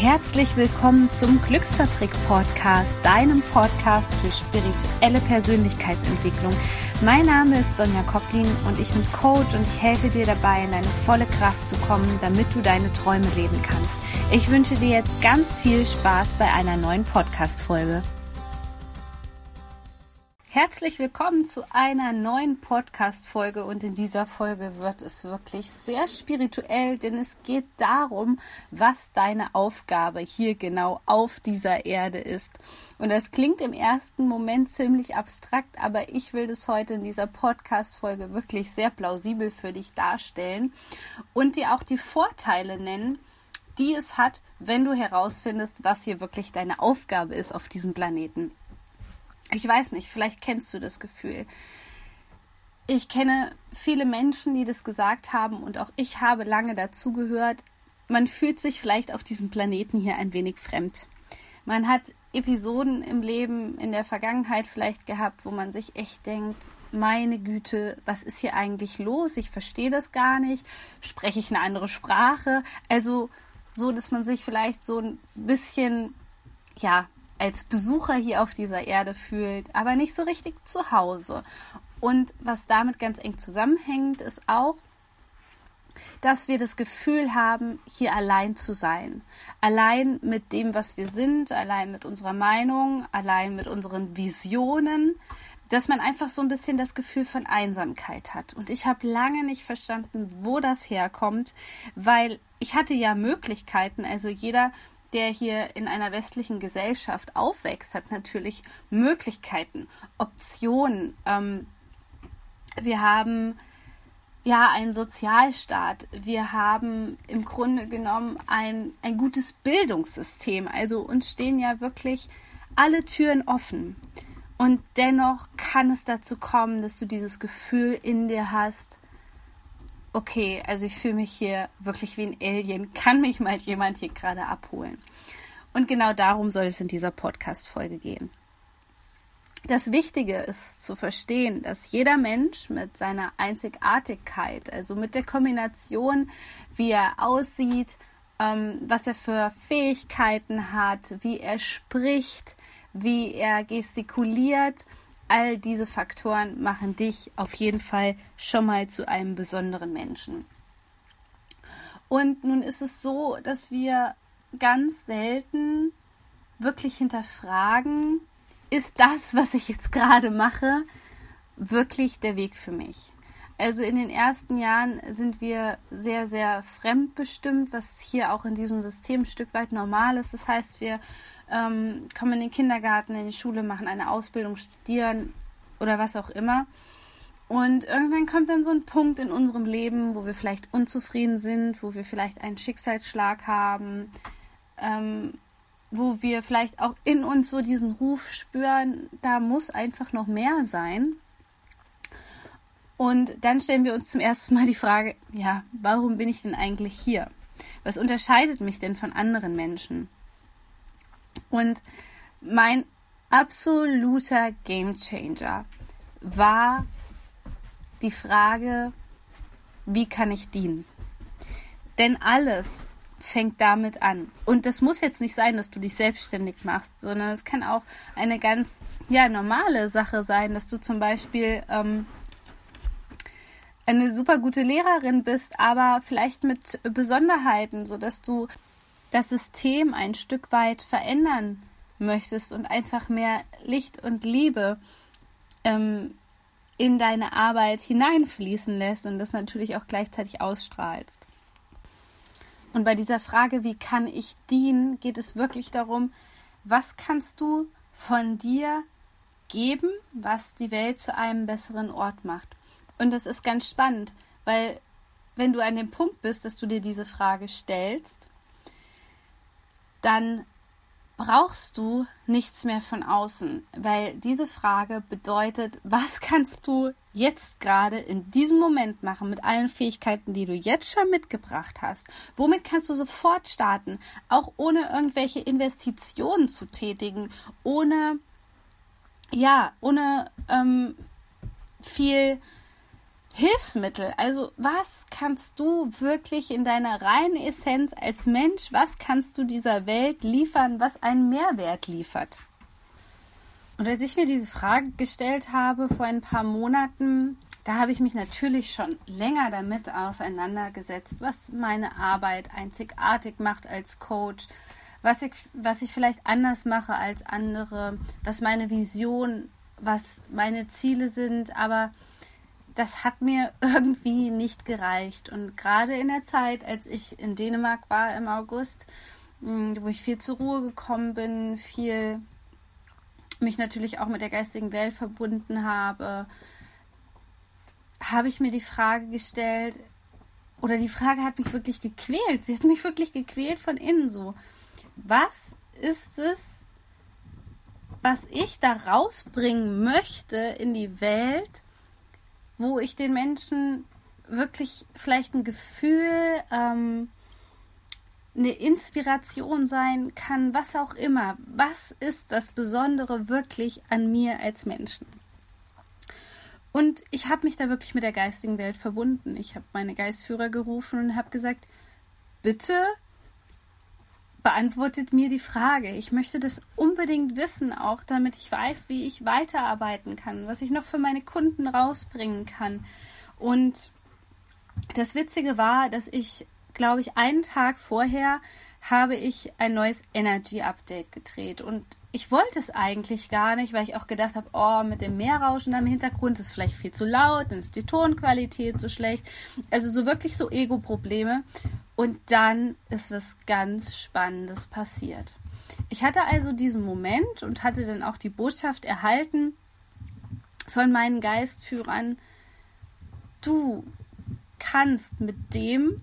Herzlich willkommen zum Glücksfabrik Podcast, deinem Podcast für spirituelle Persönlichkeitsentwicklung. Mein Name ist Sonja Koplin und ich bin Coach und ich helfe dir dabei, in deine volle Kraft zu kommen, damit du deine Träume leben kannst. Ich wünsche dir jetzt ganz viel Spaß bei einer neuen Podcast-Folge. Herzlich willkommen zu einer neuen Podcast-Folge und in dieser Folge wird es wirklich sehr spirituell, denn es geht darum, was deine Aufgabe hier genau auf dieser Erde ist. Und das klingt im ersten Moment ziemlich abstrakt, aber ich will das heute in dieser Podcast-Folge wirklich sehr plausibel für dich darstellen und dir auch die Vorteile nennen, die es hat, wenn du herausfindest, was hier wirklich deine Aufgabe ist auf diesem Planeten. Ich weiß nicht, vielleicht kennst du das Gefühl. Ich kenne viele Menschen, die das gesagt haben und auch ich habe lange dazugehört. Man fühlt sich vielleicht auf diesem Planeten hier ein wenig fremd. Man hat Episoden im Leben in der Vergangenheit vielleicht gehabt, wo man sich echt denkt, meine Güte, was ist hier eigentlich los? Ich verstehe das gar nicht. Spreche ich eine andere Sprache? Also so, dass man sich vielleicht so ein bisschen, ja, als Besucher hier auf dieser Erde fühlt, aber nicht so richtig zu Hause. Und was damit ganz eng zusammenhängt, ist auch, dass wir das Gefühl haben, hier allein zu sein. Allein mit dem, was wir sind, allein mit unserer Meinung, allein mit unseren Visionen, dass man einfach so ein bisschen das Gefühl von Einsamkeit hat. Und ich habe lange nicht verstanden, wo das herkommt, weil ich hatte ja Möglichkeiten, also jeder der hier in einer westlichen Gesellschaft aufwächst, hat natürlich Möglichkeiten, Optionen. Ähm, wir haben ja einen Sozialstaat. Wir haben im Grunde genommen ein, ein gutes Bildungssystem. Also uns stehen ja wirklich alle Türen offen. Und dennoch kann es dazu kommen, dass du dieses Gefühl in dir hast, okay, also ich fühle mich hier wirklich wie ein Alien. Kann mich mal jemand hier gerade abholen? Und genau darum soll es in dieser Podcast-Folge gehen. Das Wichtige ist zu verstehen, dass jeder Mensch mit seiner Einzigartigkeit, also mit der Kombination, wie er aussieht, ähm, was er für Fähigkeiten hat, wie er spricht, wie er gestikuliert, all diese Faktoren machen dich auf jeden Fall schon mal zu einem besonderen Menschen. Und nun ist es so, dass wir ganz selten wirklich hinterfragen, ist das, was ich jetzt gerade mache, wirklich der Weg für mich? Also in den ersten Jahren sind wir sehr, sehr fremdbestimmt, was hier auch in diesem System ein Stück weit normal ist. Das heißt, wir ähm, kommen in den Kindergarten, in die Schule, machen eine Ausbildung, studieren oder was auch immer. Und irgendwann kommt dann so ein Punkt in unserem Leben, wo wir vielleicht unzufrieden sind, wo wir vielleicht einen Schicksalsschlag haben, ähm, wo wir vielleicht auch in uns so diesen Ruf spüren, da muss einfach noch mehr sein. Und dann stellen wir uns zum ersten Mal die Frage, ja, warum bin ich denn eigentlich hier? Was unterscheidet mich denn von anderen Menschen? Und mein absoluter Gamechanger war die Frage, wie kann ich dienen? Denn alles fängt damit an. Und das muss jetzt nicht sein, dass du dich selbstständig machst, sondern es kann auch eine ganz ja, normale Sache sein, dass du zum Beispiel ähm, eine super gute Lehrerin bist, aber vielleicht mit Besonderheiten, sodass du das System ein Stück weit verändern möchtest und einfach mehr Licht und Liebe ähm, in deine Arbeit hineinfließen lässt und das natürlich auch gleichzeitig ausstrahlst. Und bei dieser Frage, wie kann ich dienen, geht es wirklich darum, was kannst du von dir geben, was die Welt zu einem besseren Ort macht. Und das ist ganz spannend, weil wenn du an dem Punkt bist, dass du dir diese Frage stellst, dann brauchst du nichts mehr von außen, weil diese Frage bedeutet, was kannst du jetzt gerade in diesem Moment machen mit allen Fähigkeiten, die du jetzt schon mitgebracht hast? Womit kannst du sofort starten, auch ohne irgendwelche Investitionen zu tätigen, ohne ja, ohne ähm, viel Hilfsmittel. Also was kannst du wirklich in deiner reinen Essenz als Mensch, was kannst du dieser Welt liefern, was einen Mehrwert liefert? Und als ich mir diese Frage gestellt habe vor ein paar Monaten, da habe ich mich natürlich schon länger damit auseinandergesetzt, was meine Arbeit einzigartig macht als Coach, was ich, was ich vielleicht anders mache als andere, was meine Vision, was meine Ziele sind, aber das hat mir irgendwie nicht gereicht. Und gerade in der Zeit, als ich in Dänemark war im August, hm, wo ich viel zur Ruhe gekommen bin, viel mich natürlich auch mit der geistigen Welt verbunden habe, habe ich mir die Frage gestellt, oder die Frage hat mich wirklich gequält. Sie hat mich wirklich gequält von innen so. Was ist es, was ich da rausbringen möchte in die Welt, wo ich den Menschen wirklich vielleicht ein Gefühl, ähm, eine Inspiration sein kann, was auch immer. Was ist das Besondere wirklich an mir als Menschen? Und ich habe mich da wirklich mit der geistigen Welt verbunden. Ich habe meine Geistführer gerufen und habe gesagt, bitte beantwortet mir die Frage. Ich möchte das unbedingt wissen, auch damit ich weiß, wie ich weiterarbeiten kann, was ich noch für meine Kunden rausbringen kann. Und das Witzige war, dass ich, glaube ich, einen Tag vorher habe ich ein neues Energy Update gedreht und ich wollte es eigentlich gar nicht, weil ich auch gedacht habe, oh, mit dem Meerrauschen im Hintergrund ist vielleicht viel zu laut, dann ist die Tonqualität so schlecht. Also so wirklich so Ego-Probleme. Und dann ist was ganz Spannendes passiert. Ich hatte also diesen Moment und hatte dann auch die Botschaft erhalten von meinen Geistführern, du kannst mit dem,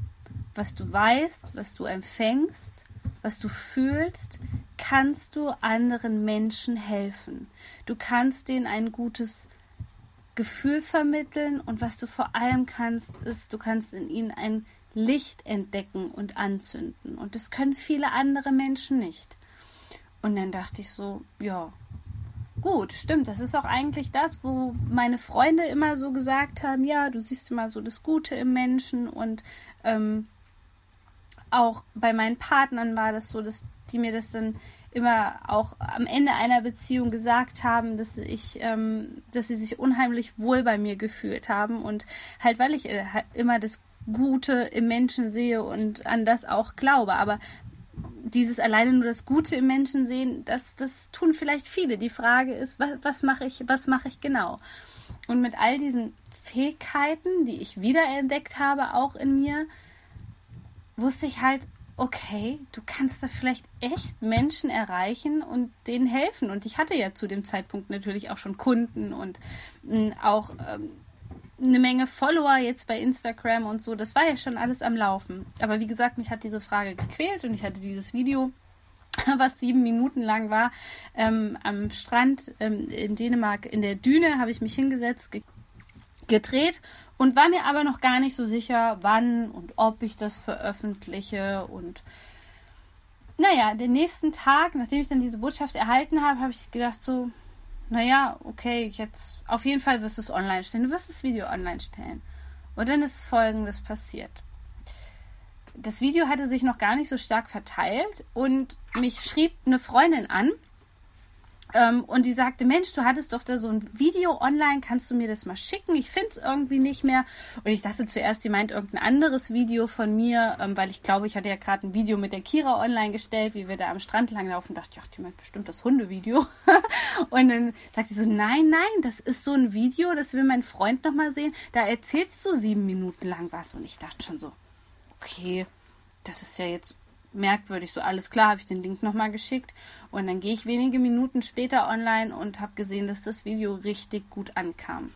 was du weißt, was du empfängst, was du fühlst, kannst du anderen Menschen helfen. Du kannst denen ein gutes Gefühl vermitteln und was du vor allem kannst, ist, du kannst in ihnen ein Licht entdecken und anzünden. Und das können viele andere Menschen nicht. Und dann dachte ich so, ja, gut, stimmt, das ist auch eigentlich das, wo meine Freunde immer so gesagt haben, ja, du siehst immer so das Gute im Menschen und ähm, auch bei meinen Partnern war das so, dass die mir das dann immer auch am Ende einer Beziehung gesagt haben, dass ich, ähm, dass sie sich unheimlich wohl bei mir gefühlt haben und halt, weil ich äh, immer das Gute im Menschen sehe und an das auch glaube. Aber dieses alleine nur das Gute im Menschen sehen, das, das tun vielleicht viele. Die Frage ist, was, was mache ich, was mache ich genau? Und mit all diesen Fähigkeiten, die ich wiederentdeckt habe, auch in mir, wusste ich halt, okay, du kannst da vielleicht echt Menschen erreichen und denen helfen. Und ich hatte ja zu dem Zeitpunkt natürlich auch schon Kunden und äh, auch ähm, eine Menge Follower jetzt bei Instagram und so. Das war ja schon alles am Laufen. Aber wie gesagt, mich hat diese Frage gequält und ich hatte dieses Video, was sieben Minuten lang war, ähm, am Strand ähm, in Dänemark in der Düne, habe ich mich hingesetzt, ge gedreht und war mir aber noch gar nicht so sicher, wann und ob ich das veröffentliche und naja, den nächsten Tag, nachdem ich dann diese Botschaft erhalten habe, habe ich gedacht so, naja, okay, jetzt auf jeden Fall wirst du es online stellen. Du wirst das Video online stellen. Und dann ist Folgendes passiert. Das Video hatte sich noch gar nicht so stark verteilt und mich schrieb eine Freundin an, und die sagte, Mensch, du hattest doch da so ein Video online, kannst du mir das mal schicken? Ich finde es irgendwie nicht mehr. Und ich dachte zuerst, die meint irgendein anderes Video von mir, ähm, weil ich glaube, ich hatte ja gerade ein Video mit der Kira online gestellt, wie wir da am Strand langlaufen. Und dachte ich, ach, die meint bestimmt das Hundevideo. und dann sagte sie so, nein, nein, das ist so ein Video, das will mein Freund nochmal sehen. Da erzählst du sieben Minuten lang was. Und ich dachte schon so, okay, das ist ja jetzt merkwürdig. So, alles klar, habe ich den Link nochmal geschickt. Und dann gehe ich wenige Minuten später online und habe gesehen, dass das Video richtig gut ankam.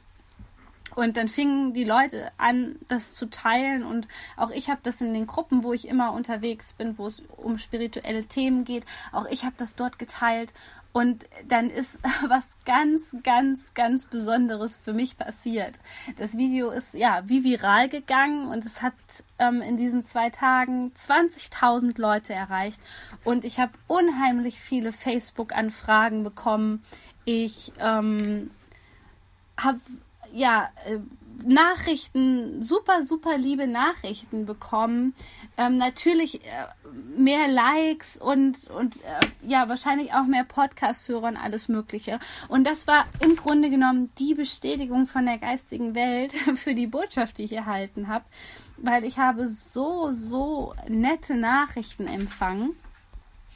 Und dann fingen die Leute an, das zu teilen. Und auch ich habe das in den Gruppen, wo ich immer unterwegs bin, wo es um spirituelle Themen geht, auch ich habe das dort geteilt. Und dann ist was ganz, ganz, ganz Besonderes für mich passiert. Das Video ist ja wie viral gegangen und es hat ähm, in diesen zwei Tagen 20.000 Leute erreicht. Und ich habe unheimlich viele Facebook-Anfragen bekommen. Ich ähm, habe ja, äh, Nachrichten, super, super liebe Nachrichten bekommen. Ähm, natürlich äh, mehr Likes und, und äh, ja, wahrscheinlich auch mehr Podcast-Hörer und alles Mögliche. Und das war im Grunde genommen die Bestätigung von der geistigen Welt für die Botschaft, die ich erhalten habe. Weil ich habe so, so nette Nachrichten empfangen.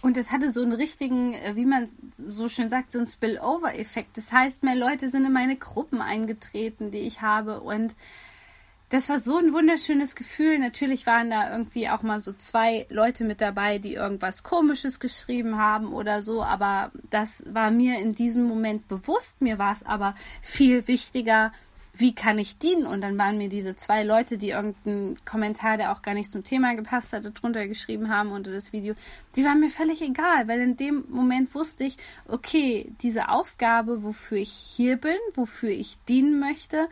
Und es hatte so einen richtigen, äh, wie man so schön sagt, so einen Spillover-Effekt. Das heißt, mehr Leute sind in meine Gruppen eingetreten, die ich habe. Und das war so ein wunderschönes Gefühl. Natürlich waren da irgendwie auch mal so zwei Leute mit dabei, die irgendwas Komisches geschrieben haben oder so. Aber das war mir in diesem Moment bewusst. Mir war es aber viel wichtiger, wie kann ich dienen? Und dann waren mir diese zwei Leute, die irgendeinen Kommentar, der auch gar nicht zum Thema gepasst hatte, drunter geschrieben haben unter das Video, die waren mir völlig egal, weil in dem Moment wusste ich, okay, diese Aufgabe, wofür ich hier bin, wofür ich dienen möchte,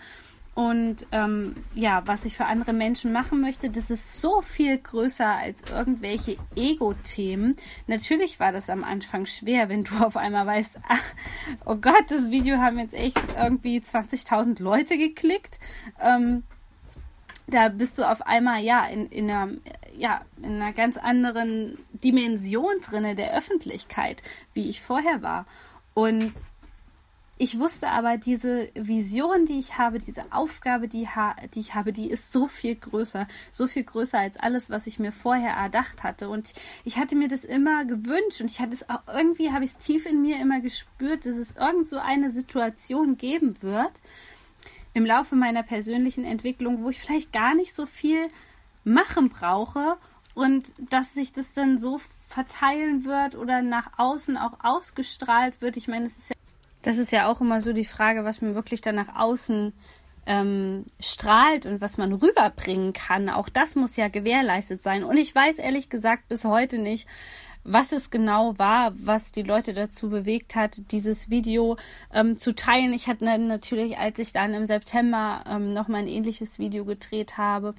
und ähm, ja, was ich für andere Menschen machen möchte, das ist so viel größer als irgendwelche Ego-Themen. Natürlich war das am Anfang schwer, wenn du auf einmal weißt, ach, oh Gott, das Video haben jetzt echt irgendwie 20.000 Leute geklickt. Ähm, da bist du auf einmal ja in, in, einer, ja in einer ganz anderen Dimension drinne der Öffentlichkeit, wie ich vorher war. Und ich wusste aber, diese Vision, die ich habe, diese Aufgabe, die, ha die ich habe, die ist so viel größer, so viel größer als alles, was ich mir vorher erdacht hatte. Und ich hatte mir das immer gewünscht und ich hatte es auch irgendwie, habe ich es tief in mir immer gespürt, dass es irgend so eine Situation geben wird im Laufe meiner persönlichen Entwicklung, wo ich vielleicht gar nicht so viel machen brauche und dass sich das dann so verteilen wird oder nach außen auch ausgestrahlt wird. Ich meine, es ist ja das ist ja auch immer so die Frage, was man wirklich dann nach außen ähm, strahlt und was man rüberbringen kann. Auch das muss ja gewährleistet sein. Und ich weiß ehrlich gesagt bis heute nicht, was es genau war, was die Leute dazu bewegt hat, dieses Video ähm, zu teilen. Ich hatte natürlich, als ich dann im September ähm, nochmal ein ähnliches Video gedreht habe,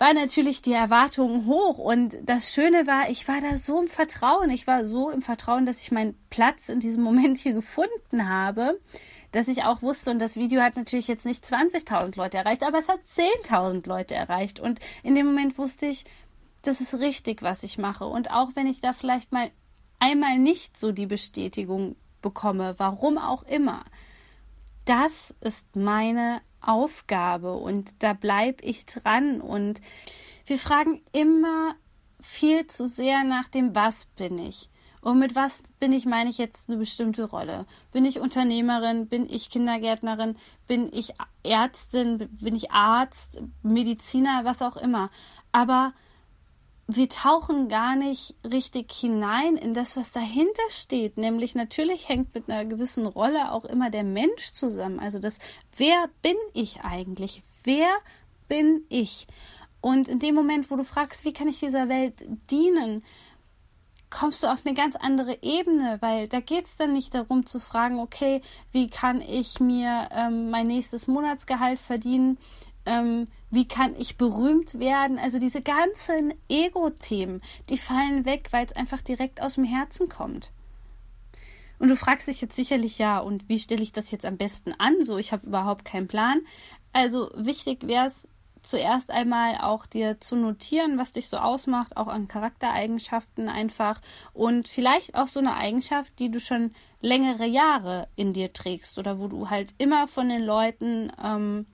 war natürlich die Erwartung hoch. Und das Schöne war, ich war da so im Vertrauen. Ich war so im Vertrauen, dass ich meinen Platz in diesem Moment hier gefunden habe, dass ich auch wusste, und das Video hat natürlich jetzt nicht 20.000 Leute erreicht, aber es hat 10.000 Leute erreicht. Und in dem Moment wusste ich, das ist richtig, was ich mache. Und auch wenn ich da vielleicht mal einmal nicht so die Bestätigung bekomme, warum auch immer, das ist meine Aufgabe und da bleibe ich dran. Und wir fragen immer viel zu sehr nach dem Was bin ich. Und mit was bin ich, meine ich jetzt eine bestimmte Rolle. Bin ich Unternehmerin? Bin ich Kindergärtnerin? Bin ich Ärztin? Bin ich Arzt? Mediziner? Was auch immer. Aber wir tauchen gar nicht richtig hinein in das, was dahinter steht. Nämlich natürlich hängt mit einer gewissen Rolle auch immer der Mensch zusammen. Also das, wer bin ich eigentlich? Wer bin ich? Und in dem Moment, wo du fragst, wie kann ich dieser Welt dienen, kommst du auf eine ganz andere Ebene, weil da geht es dann nicht darum zu fragen, okay, wie kann ich mir ähm, mein nächstes Monatsgehalt verdienen? Ähm, wie kann ich berühmt werden? Also diese ganzen Ego-Themen, die fallen weg, weil es einfach direkt aus dem Herzen kommt. Und du fragst dich jetzt sicherlich, ja, und wie stelle ich das jetzt am besten an? So, ich habe überhaupt keinen Plan. Also wichtig wäre es zuerst einmal auch dir zu notieren, was dich so ausmacht, auch an Charaktereigenschaften einfach und vielleicht auch so eine Eigenschaft, die du schon längere Jahre in dir trägst oder wo du halt immer von den Leuten ähm,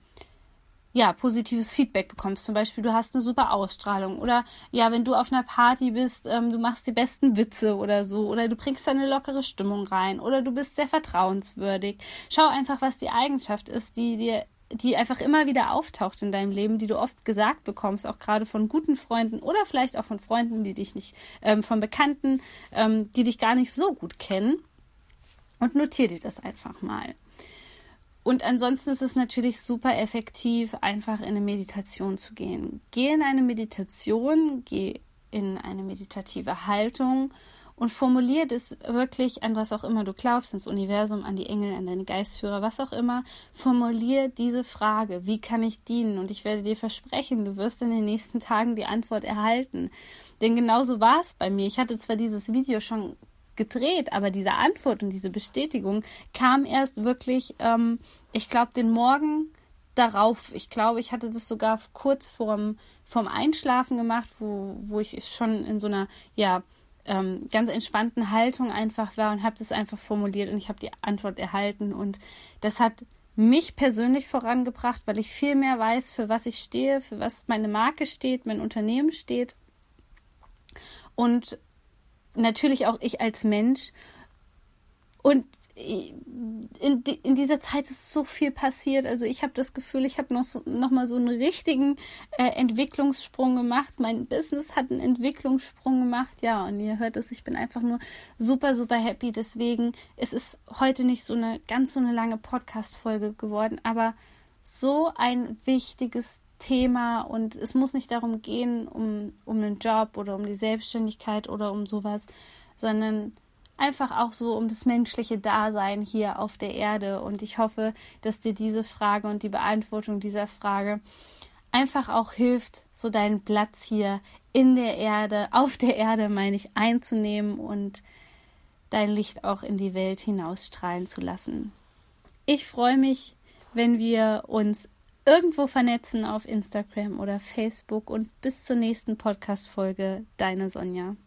ja, positives Feedback bekommst. Zum Beispiel, du hast eine super Ausstrahlung. Oder ja, wenn du auf einer Party bist, ähm, du machst die besten Witze oder so. Oder du bringst eine lockere Stimmung rein. Oder du bist sehr vertrauenswürdig. Schau einfach, was die Eigenschaft ist, die dir die einfach immer wieder auftaucht in deinem Leben, die du oft gesagt bekommst, auch gerade von guten Freunden oder vielleicht auch von Freunden, die dich nicht, ähm, von Bekannten, ähm, die dich gar nicht so gut kennen. Und notier dir das einfach mal. Und ansonsten ist es natürlich super effektiv, einfach in eine Meditation zu gehen. Geh in eine Meditation, geh in eine meditative Haltung und formulier das wirklich an was auch immer du glaubst, ins Universum, an die Engel, an deine Geistführer, was auch immer. Formulier diese Frage, wie kann ich dienen? Und ich werde dir versprechen, du wirst in den nächsten Tagen die Antwort erhalten. Denn genauso war es bei mir. Ich hatte zwar dieses Video schon gedreht, aber diese Antwort und diese Bestätigung kam erst wirklich, ähm, ich glaube, den Morgen darauf, ich glaube, ich hatte das sogar kurz vorm, vorm Einschlafen gemacht, wo, wo ich schon in so einer, ja, ähm, ganz entspannten Haltung einfach war und habe das einfach formuliert und ich habe die Antwort erhalten. Und das hat mich persönlich vorangebracht, weil ich viel mehr weiß, für was ich stehe, für was meine Marke steht, mein Unternehmen steht. Und natürlich auch ich als Mensch und in, in dieser Zeit ist so viel passiert. Also ich habe das Gefühl, ich habe noch, so, noch mal so einen richtigen äh, Entwicklungssprung gemacht. Mein Business hat einen Entwicklungssprung gemacht. Ja, und ihr hört es, ich bin einfach nur super, super happy. Deswegen es ist heute nicht so eine ganz so eine lange Podcast-Folge geworden, aber so ein wichtiges Thema und es muss nicht darum gehen, um, um einen Job oder um die Selbstständigkeit oder um sowas, sondern einfach auch so um das menschliche Dasein hier auf der Erde. Und ich hoffe, dass dir diese Frage und die Beantwortung dieser Frage einfach auch hilft, so deinen Platz hier in der Erde, auf der Erde, meine ich, einzunehmen und dein Licht auch in die Welt hinausstrahlen zu lassen. Ich freue mich, wenn wir uns irgendwo vernetzen auf Instagram oder Facebook und bis zur nächsten Podcast-Folge. Deine Sonja.